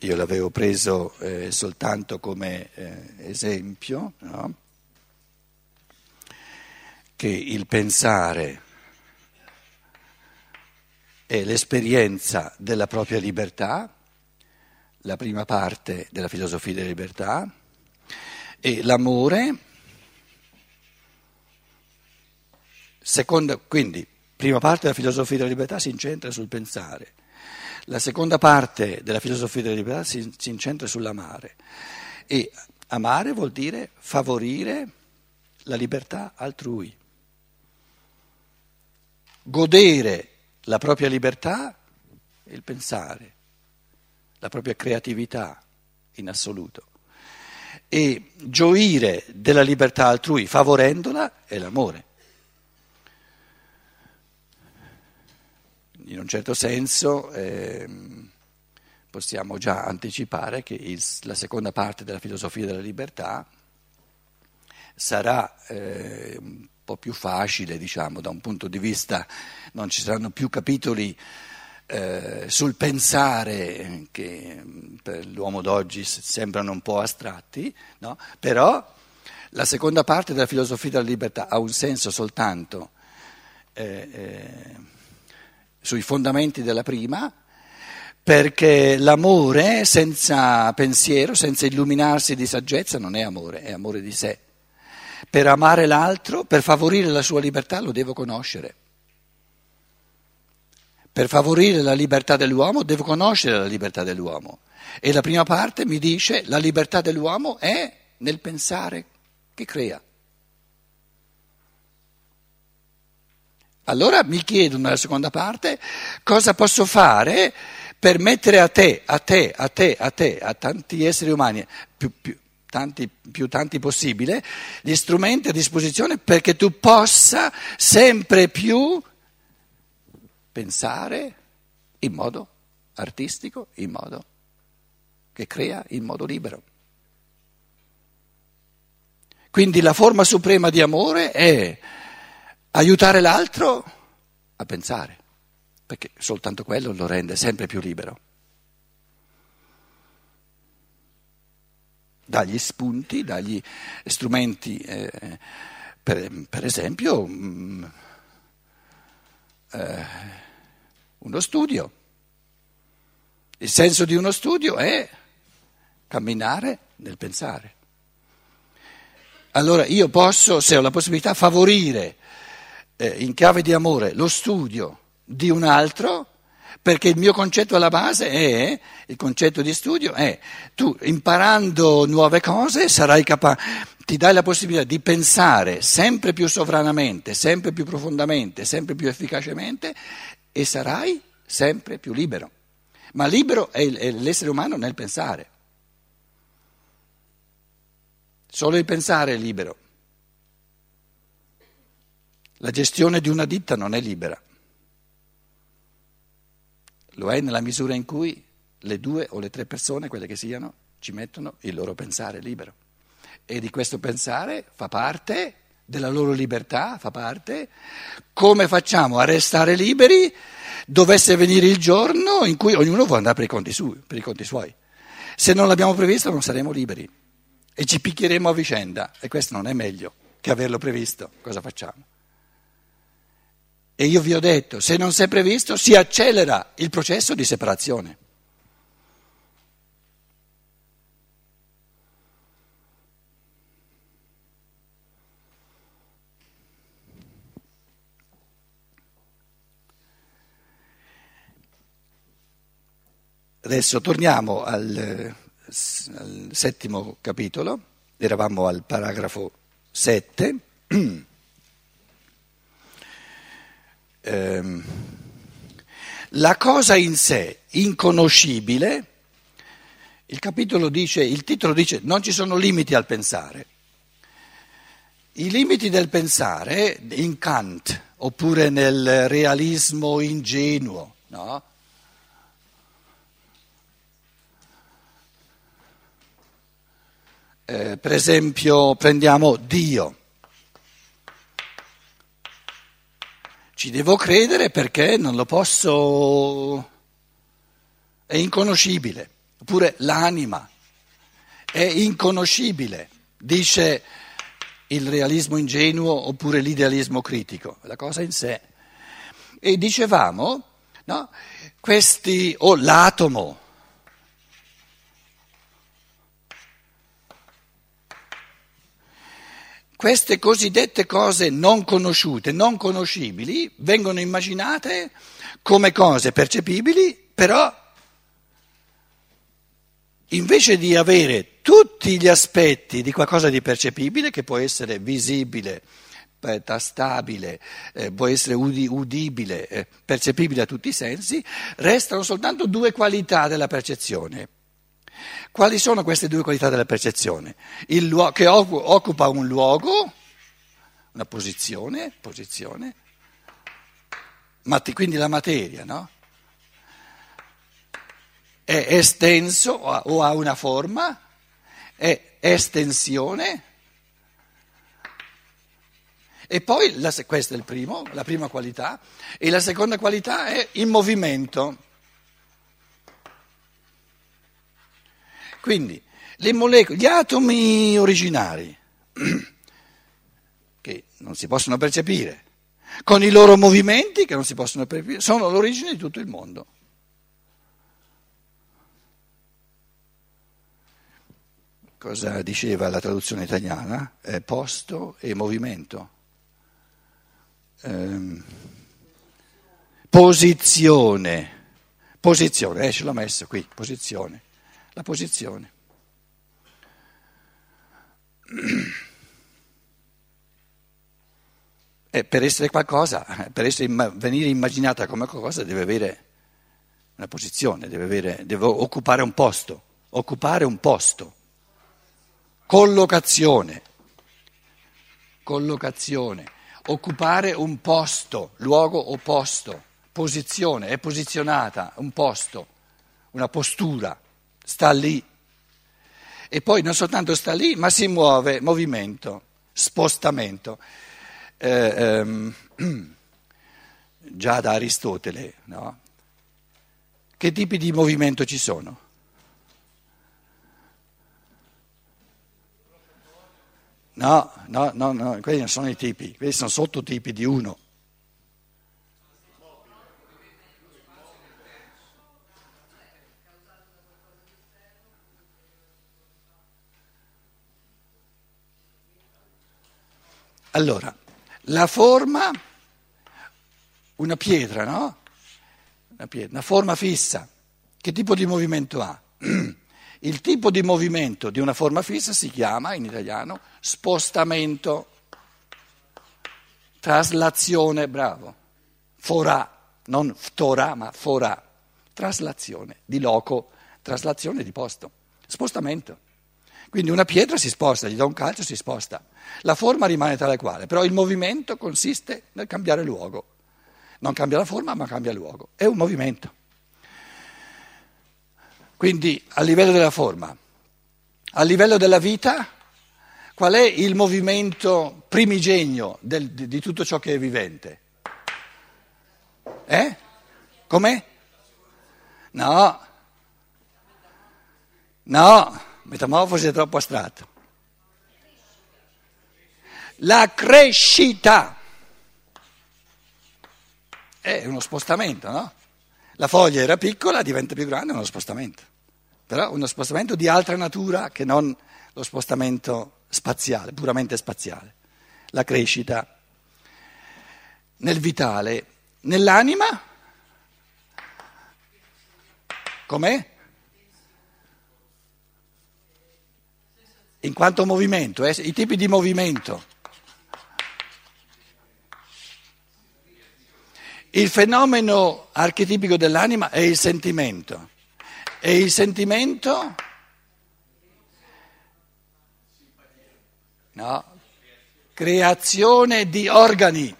io l'avevo preso eh, soltanto come eh, esempio, no? che il pensare è l'esperienza della propria libertà, la prima parte della filosofia della libertà, e l'amore, seconda, quindi prima parte della filosofia della libertà si incentra sul pensare, la seconda parte della filosofia della libertà si, si incentra sull'amare e amare vuol dire favorire la libertà altrui, godere la propria libertà è il pensare, la propria creatività in assoluto. E gioire della libertà altrui favorendola è l'amore. In un certo senso eh, possiamo già anticipare che il, la seconda parte della filosofia della libertà sarà eh, po' più facile, diciamo, da un punto di vista, non ci saranno più capitoli eh, sul pensare che per l'uomo d'oggi sembrano un po' astratti, no? però la seconda parte della filosofia della libertà ha un senso soltanto eh, eh, sui fondamenti della prima, perché l'amore senza pensiero, senza illuminarsi di saggezza, non è amore, è amore di sé. Per amare l'altro, per favorire la sua libertà, lo devo conoscere. Per favorire la libertà dell'uomo, devo conoscere la libertà dell'uomo. E la prima parte mi dice la libertà dell'uomo è nel pensare che crea. Allora mi chiedo nella seconda parte cosa posso fare per mettere a te, a te, a te, a te, a tanti esseri umani, più, più, tanti, più tanti possibile, gli strumenti a disposizione perché tu possa sempre più pensare in modo artistico, in modo che crea in modo libero. Quindi la forma suprema di amore è aiutare l'altro a pensare, perché soltanto quello lo rende sempre più libero. dagli spunti, dagli strumenti, eh, per, per, esempio mh, mm, eh, uno studio. Il senso di uno studio è camminare nel pensare. Allora io posso, se ho la possibilità, favorire eh, in chiave di amore lo studio di un altro perché il mio concetto alla base è, il concetto di studio è, tu imparando nuove cose sarai capace, ti dai la possibilità di pensare sempre più sovranamente, sempre più profondamente, sempre più efficacemente e sarai sempre più libero. Ma libero è l'essere umano nel pensare. Solo il pensare è libero. La gestione di una ditta non è libera. Lo è nella misura in cui le due o le tre persone, quelle che siano, ci mettono il loro pensare libero. E di questo pensare fa parte della loro libertà, fa parte come facciamo a restare liberi dovesse venire il giorno in cui ognuno vuole andare per i conti, su, per i conti suoi. Se non l'abbiamo previsto non saremo liberi e ci picchieremo a vicenda e questo non è meglio che averlo previsto. Cosa facciamo? E io vi ho detto, se non si è previsto, si accelera il processo di separazione. Adesso torniamo al, al settimo capitolo, eravamo al paragrafo 7. ehm, la cosa in sé inconoscibile, il capitolo dice, il titolo dice non ci sono limiti al pensare. I limiti del pensare in Kant oppure nel realismo ingenuo, no? eh, per esempio prendiamo Dio. Ci devo credere perché non lo posso, è inconoscibile. oppure l'anima, è inconoscibile, dice il realismo ingenuo oppure l'idealismo critico, la cosa in sé. E dicevamo, no, questi, o oh, l'atomo, queste cosiddette cose non conosciute, non conoscibili, vengono immaginate come cose percepibili, però invece di avere tutti gli aspetti di qualcosa di percepibile, che può essere visibile, eh, tastabile, eh, può essere udibile, eh, percepibile a tutti i sensi, restano soltanto due qualità della percezione. Quali sono queste due qualità della percezione? Luogo, che occupa un luogo, una posizione, posizione quindi la materia, no? È estenso o ha una forma, è estensione. E poi, la, questo è il primo, la prima qualità, e la seconda qualità è il movimento. Quindi le molecole, gli atomi originari, che non si possono percepire, con i loro movimenti, che non si possono percepire, sono l'origine di tutto il mondo. Cosa diceva la traduzione italiana? Eh, posto e movimento. Eh, posizione. Posizione, eh, ce l'ho messo qui, posizione la posizione. E per essere qualcosa, per essere, venire immaginata come qualcosa deve avere una posizione, deve, avere, deve occupare un posto, occupare un posto. Collocazione, collocazione, occupare un posto, luogo o posto, posizione, è posizionata, un posto, una postura sta lì. E poi non soltanto sta lì, ma si muove, movimento, spostamento. Eh, ehm, già da Aristotele, no? Che tipi di movimento ci sono? No, no, no, no, quelli non sono i tipi, quelli sono sottotipi di uno. Allora, la forma, una pietra, no? Una, pietra, una forma fissa, che tipo di movimento ha? Il tipo di movimento di una forma fissa si chiama in italiano spostamento, traslazione, bravo, forà, non ftorà ma forà, traslazione di loco, traslazione di posto, spostamento. Quindi una pietra si sposta, gli do un calcio, si sposta. La forma rimane tale quale, però il movimento consiste nel cambiare luogo. Non cambia la forma, ma cambia luogo. È un movimento. Quindi a livello della forma, a livello della vita, qual è il movimento primigenio del, di, di tutto ciò che è vivente? Eh? Com'è? No. No. Metamorfosi è troppo astratto. La crescita è uno spostamento, no? La foglia era piccola, diventa più grande, è uno spostamento. Però uno spostamento di altra natura che non lo spostamento spaziale, puramente spaziale. La crescita nel vitale, nell'anima, com'è? In quanto movimento, eh, i tipi di movimento. Il fenomeno archetipico dell'anima è il sentimento e il sentimento no, creazione di organi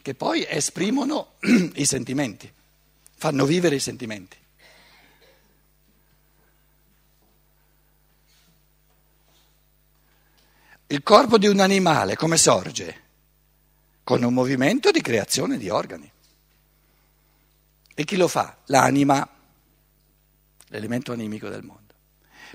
che poi esprimono i sentimenti, fanno vivere i sentimenti. Il corpo di un animale come sorge? Con un movimento di creazione di organi. E chi lo fa? L'anima. l'elemento animico del mondo.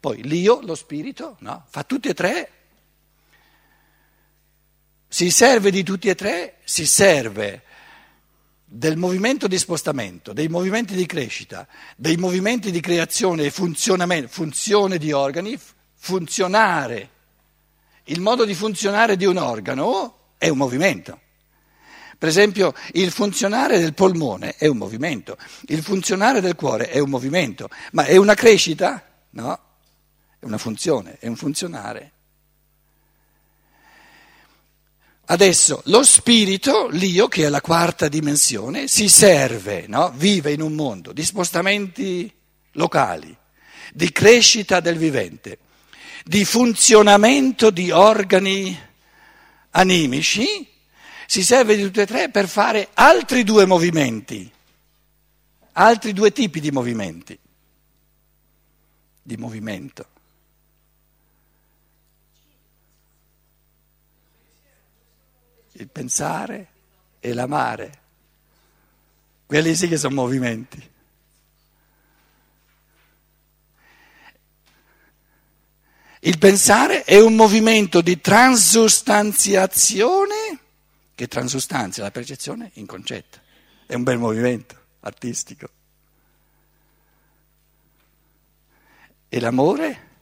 Poi l'io, lo spirito, no? fa tutti e tre, si serve di tutti e tre, si serve del movimento di spostamento, dei movimenti di crescita, dei movimenti di creazione e funzionamento, funzione di organi, funzionare. Il modo di funzionare di un organo è un movimento. Per esempio, il funzionare del polmone è un movimento, il funzionare del cuore è un movimento, ma è una crescita? No, è una funzione, è un funzionare. Adesso lo spirito, l'io, che è la quarta dimensione, si serve, no? vive in un mondo di spostamenti locali, di crescita del vivente, di funzionamento di organi animici, si serve di tutte e tre per fare altri due movimenti, altri due tipi di movimenti, di movimento. il pensare e l'amare. Quelli sì che sono movimenti. Il pensare è un movimento di transustanziazione che transustanzia la percezione in concetto. È un bel movimento artistico. E l'amore?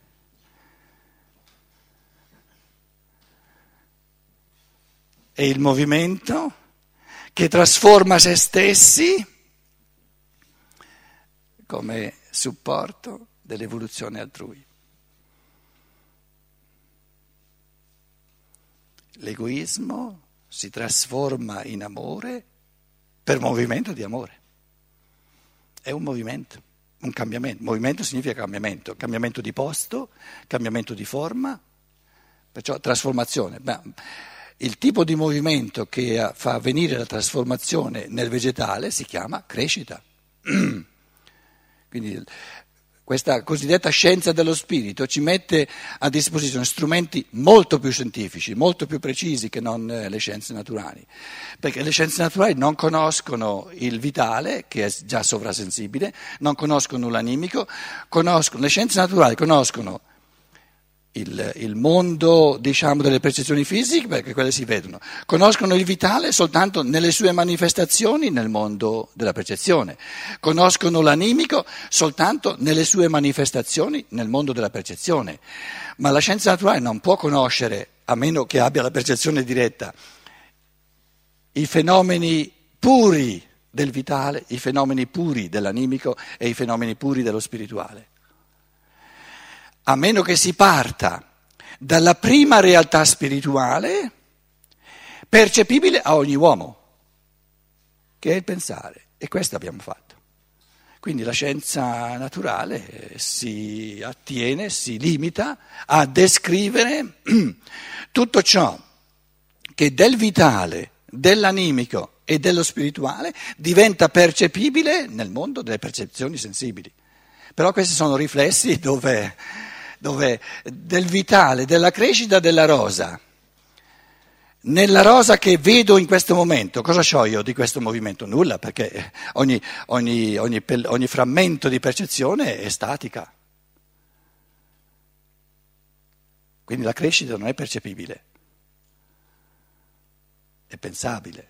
è il movimento che trasforma se stessi come supporto dell'evoluzione altrui. L'egoismo si trasforma in amore per movimento di amore. È un movimento, un cambiamento. Movimento significa cambiamento, cambiamento di posto, cambiamento di forma, perciò trasformazione. Beh, il tipo di movimento che fa avvenire la trasformazione nel vegetale si chiama crescita. Quindi questa cosiddetta scienza dello spirito ci mette a disposizione strumenti molto più scientifici, molto più precisi che non eh, le scienze naturali, perché le scienze naturali non conoscono il vitale, che è già sovrasensibile, non conoscono l'animico, conoscono, le scienze naturali conoscono il, il mondo diciamo, delle percezioni fisiche, perché quelle si vedono, conoscono il vitale soltanto nelle sue manifestazioni nel mondo della percezione, conoscono l'animico soltanto nelle sue manifestazioni nel mondo della percezione. Ma la scienza naturale non può conoscere, a meno che abbia la percezione diretta, i fenomeni puri del vitale, i fenomeni puri dell'animico e i fenomeni puri dello spirituale a meno che si parta dalla prima realtà spirituale percepibile a ogni uomo, che è il pensare. E questo abbiamo fatto. Quindi la scienza naturale si attiene, si limita a descrivere tutto ciò che del vitale, dell'animico e dello spirituale diventa percepibile nel mondo delle percezioni sensibili. Però questi sono riflessi dove dove del vitale, della crescita della rosa. Nella rosa che vedo in questo momento, cosa ho io di questo movimento? Nulla, perché ogni, ogni, ogni, ogni frammento di percezione è statica. Quindi la crescita non è percepibile, è pensabile.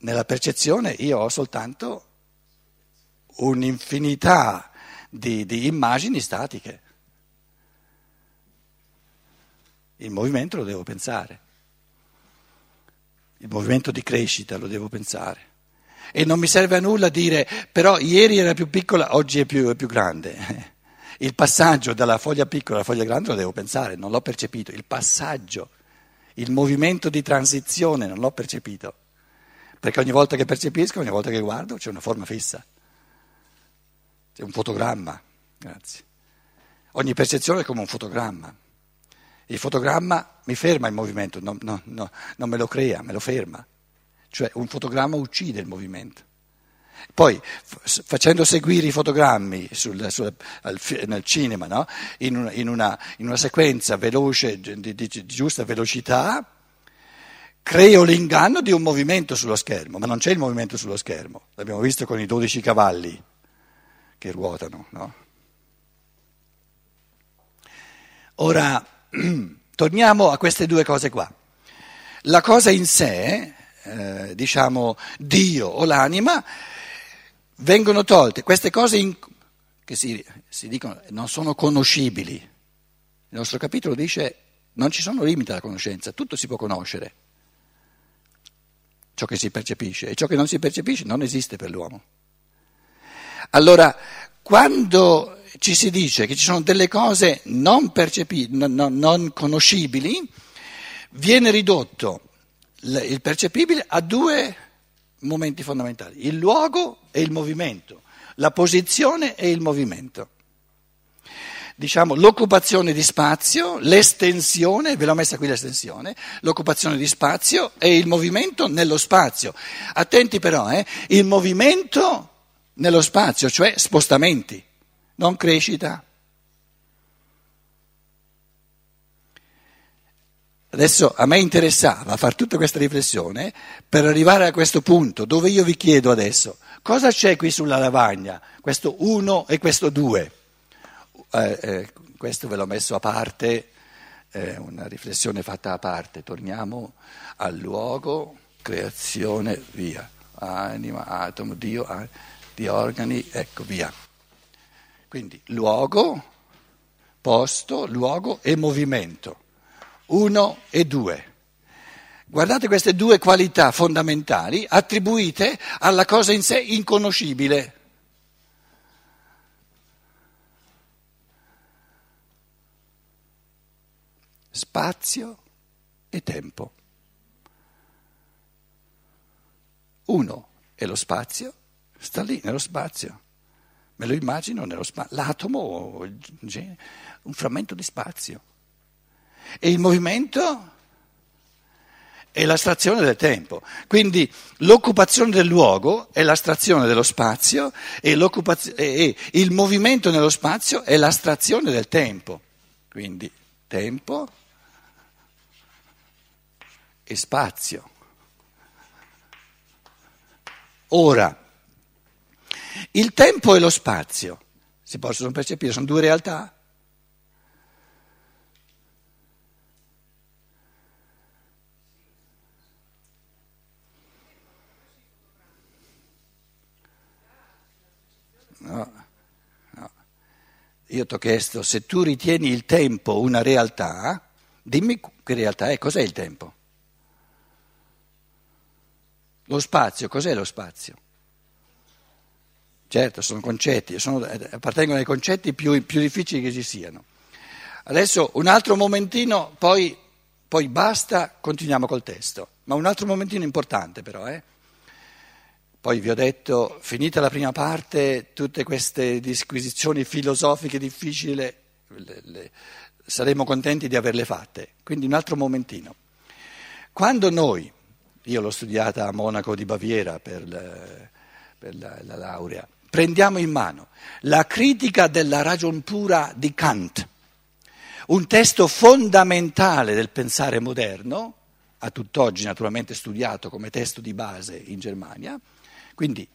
Nella percezione io ho soltanto un'infinità di, di immagini statiche. Il movimento lo devo pensare, il movimento di crescita lo devo pensare. E non mi serve a nulla dire, però ieri era più piccola, oggi è più, è più grande. Il passaggio dalla foglia piccola alla foglia grande lo devo pensare, non l'ho percepito. Il passaggio, il movimento di transizione non l'ho percepito. Perché ogni volta che percepisco, ogni volta che guardo, c'è una forma fissa. È un fotogramma, grazie. Ogni percezione è come un fotogramma. Il fotogramma mi ferma il movimento, no, no, no, non me lo crea, me lo ferma. Cioè un fotogramma uccide il movimento. Poi facendo seguire i fotogrammi sul, sul, nel cinema, no? in, una, in, una, in, una, sequenza veloce, di, di, di giusta velocità, creo l'inganno di un movimento sullo schermo, ma non c'è il movimento sullo schermo, l'abbiamo visto con i 12 cavalli. Che ruotano. No? Ora, torniamo a queste due cose qua. La cosa in sé, eh, diciamo Dio o l'anima, vengono tolte. Queste cose in, che si, si dicono non sono conoscibili. Il nostro capitolo dice non ci sono limiti alla conoscenza, tutto si può conoscere, ciò che si percepisce, e ciò che non si percepisce non esiste per l'uomo. Allora, quando ci si dice che ci sono delle cose non, percepi- non, non, conoscibili, viene ridotto il percepibile a due momenti fondamentali, il luogo e il movimento, la posizione e il movimento diciamo, l'occupazione di spazio, l'estensione, ve l'ho messa qui l'estensione, l'occupazione di spazio e il movimento nello spazio. Attenti però, eh, il movimento nello spazio, cioè spostamenti, non crescita. Adesso a me interessava fare tutta questa riflessione per arrivare a questo punto dove io vi chiedo adesso cosa c'è qui sulla lavagna, questo 1 e questo 2 eh, eh, questo ve l'ho messo a parte, eh, una riflessione fatta a parte, torniamo al luogo, creazione, via, anima, atomo, Dio, di organi, ecco via. Quindi luogo, posto, luogo e movimento, uno e due. Guardate queste due qualità fondamentali attribuite alla cosa in sé inconoscibile. spazio e tempo. Uno è lo spazio, sta lì nello spazio. Me lo immagino nello spazio, l'atomo, un frammento di spazio. E il movimento è l'astrazione del tempo. Quindi l'occupazione del luogo è l'astrazione dello spazio e, e il movimento nello spazio è l'astrazione del tempo. Quindi tempo e spazio. Ora, il tempo e lo spazio si possono percepire, sono due realtà? No, no. Io ti ho chiesto se tu ritieni il tempo una realtà, dimmi che realtà è, cos'è il tempo? Lo spazio, cos'è lo spazio? Certo, sono concetti, sono, appartengono ai concetti più, più, difficili che ci siano. Adesso un altro momentino, poi, poi, basta, continuiamo col testo. Ma un altro momentino importante però, eh? Poi vi ho detto, finita la prima parte, tutte queste disquisizioni filosofiche difficili, le, le, saremo contenti di averle fatte. Quindi un altro momentino. Quando noi io l'ho studiata a Monaco di Baviera per, la, per la, la laurea. Prendiamo in mano. La critica della ragion pura di Kant, un testo fondamentale del pensare moderno, a tutt'oggi naturalmente studiato come testo di base in Germania, quindi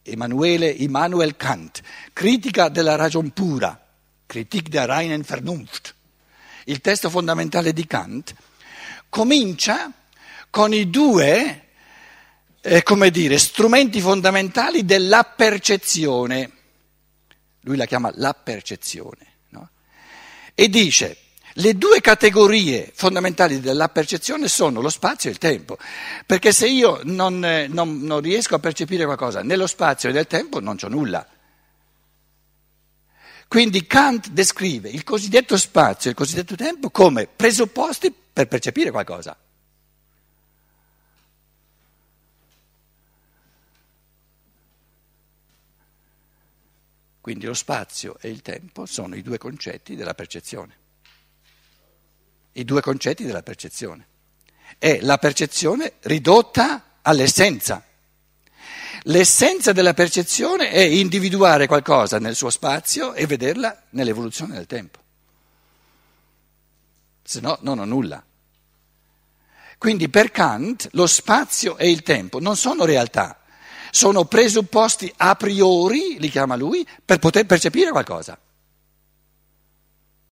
Emanuele Immanuel Kant, critica della ragion pura, Kritik der reinen Vernunft, il testo fondamentale di Kant, comincia con i due, eh, come dire, strumenti fondamentali della percezione. Lui la chiama la percezione. No? E dice, le due categorie fondamentali della percezione sono lo spazio e il tempo, perché se io non, eh, non, non riesco a percepire qualcosa nello spazio e nel tempo non c'ho nulla. Quindi Kant descrive il cosiddetto spazio e il cosiddetto tempo come presupposti per percepire qualcosa. Quindi lo spazio e il tempo sono i due concetti della percezione. I due concetti della percezione. È la percezione ridotta all'essenza. L'essenza della percezione è individuare qualcosa nel suo spazio e vederla nell'evoluzione del tempo. Se no, non ho nulla. Quindi per Kant lo spazio e il tempo non sono realtà, sono presupposti a priori, li chiama lui, per poter percepire qualcosa.